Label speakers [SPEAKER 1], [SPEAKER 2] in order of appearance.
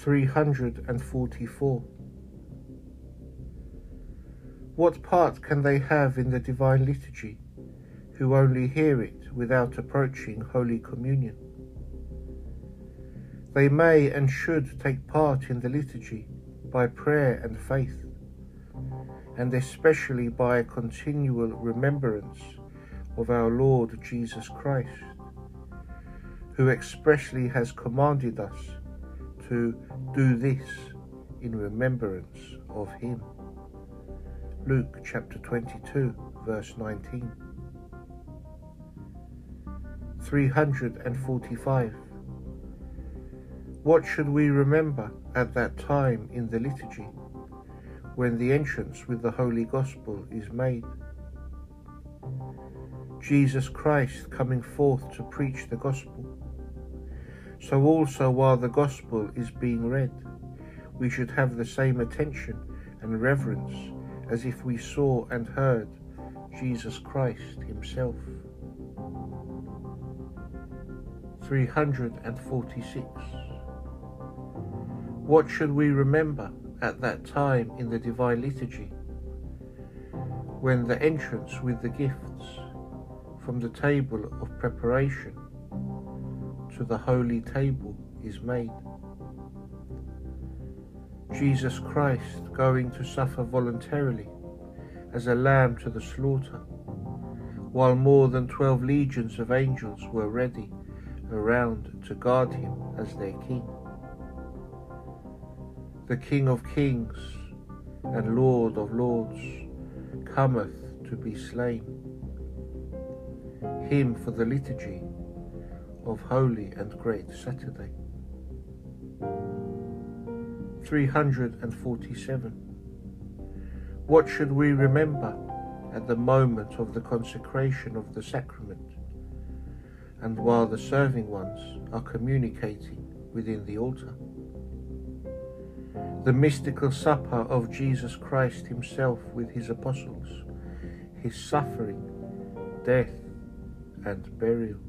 [SPEAKER 1] 344. What part can they have in the divine liturgy who only hear it without approaching Holy Communion? They may and should take part in the liturgy by prayer and faith, and especially by a continual remembrance of our Lord Jesus Christ, who expressly has commanded us to do this in remembrance of him. Luke chapter 22, verse 19. 345. What should we remember at that time in the liturgy, when the entrance with the Holy Gospel is made? Jesus Christ coming forth to preach the Gospel. So also while the Gospel is being read, we should have the same attention and reverence as if we saw and heard Jesus Christ himself. 346. What should we remember at that time in the Divine Liturgy, when the entrance with the gifts from the table of preparation to the holy table is made? Jesus Christ going to suffer voluntarily as a lamb to the slaughter, while more than twelve legions of angels were ready around to guard him as their king. The King of kings and Lord of lords cometh to be slain. Hymn for the liturgy of Holy and Great Saturday. 347. What should we remember at the moment of the consecration of the sacrament and while the serving ones are communicating within the altar? The mystical supper of Jesus Christ himself with his apostles, his suffering, death, and burial.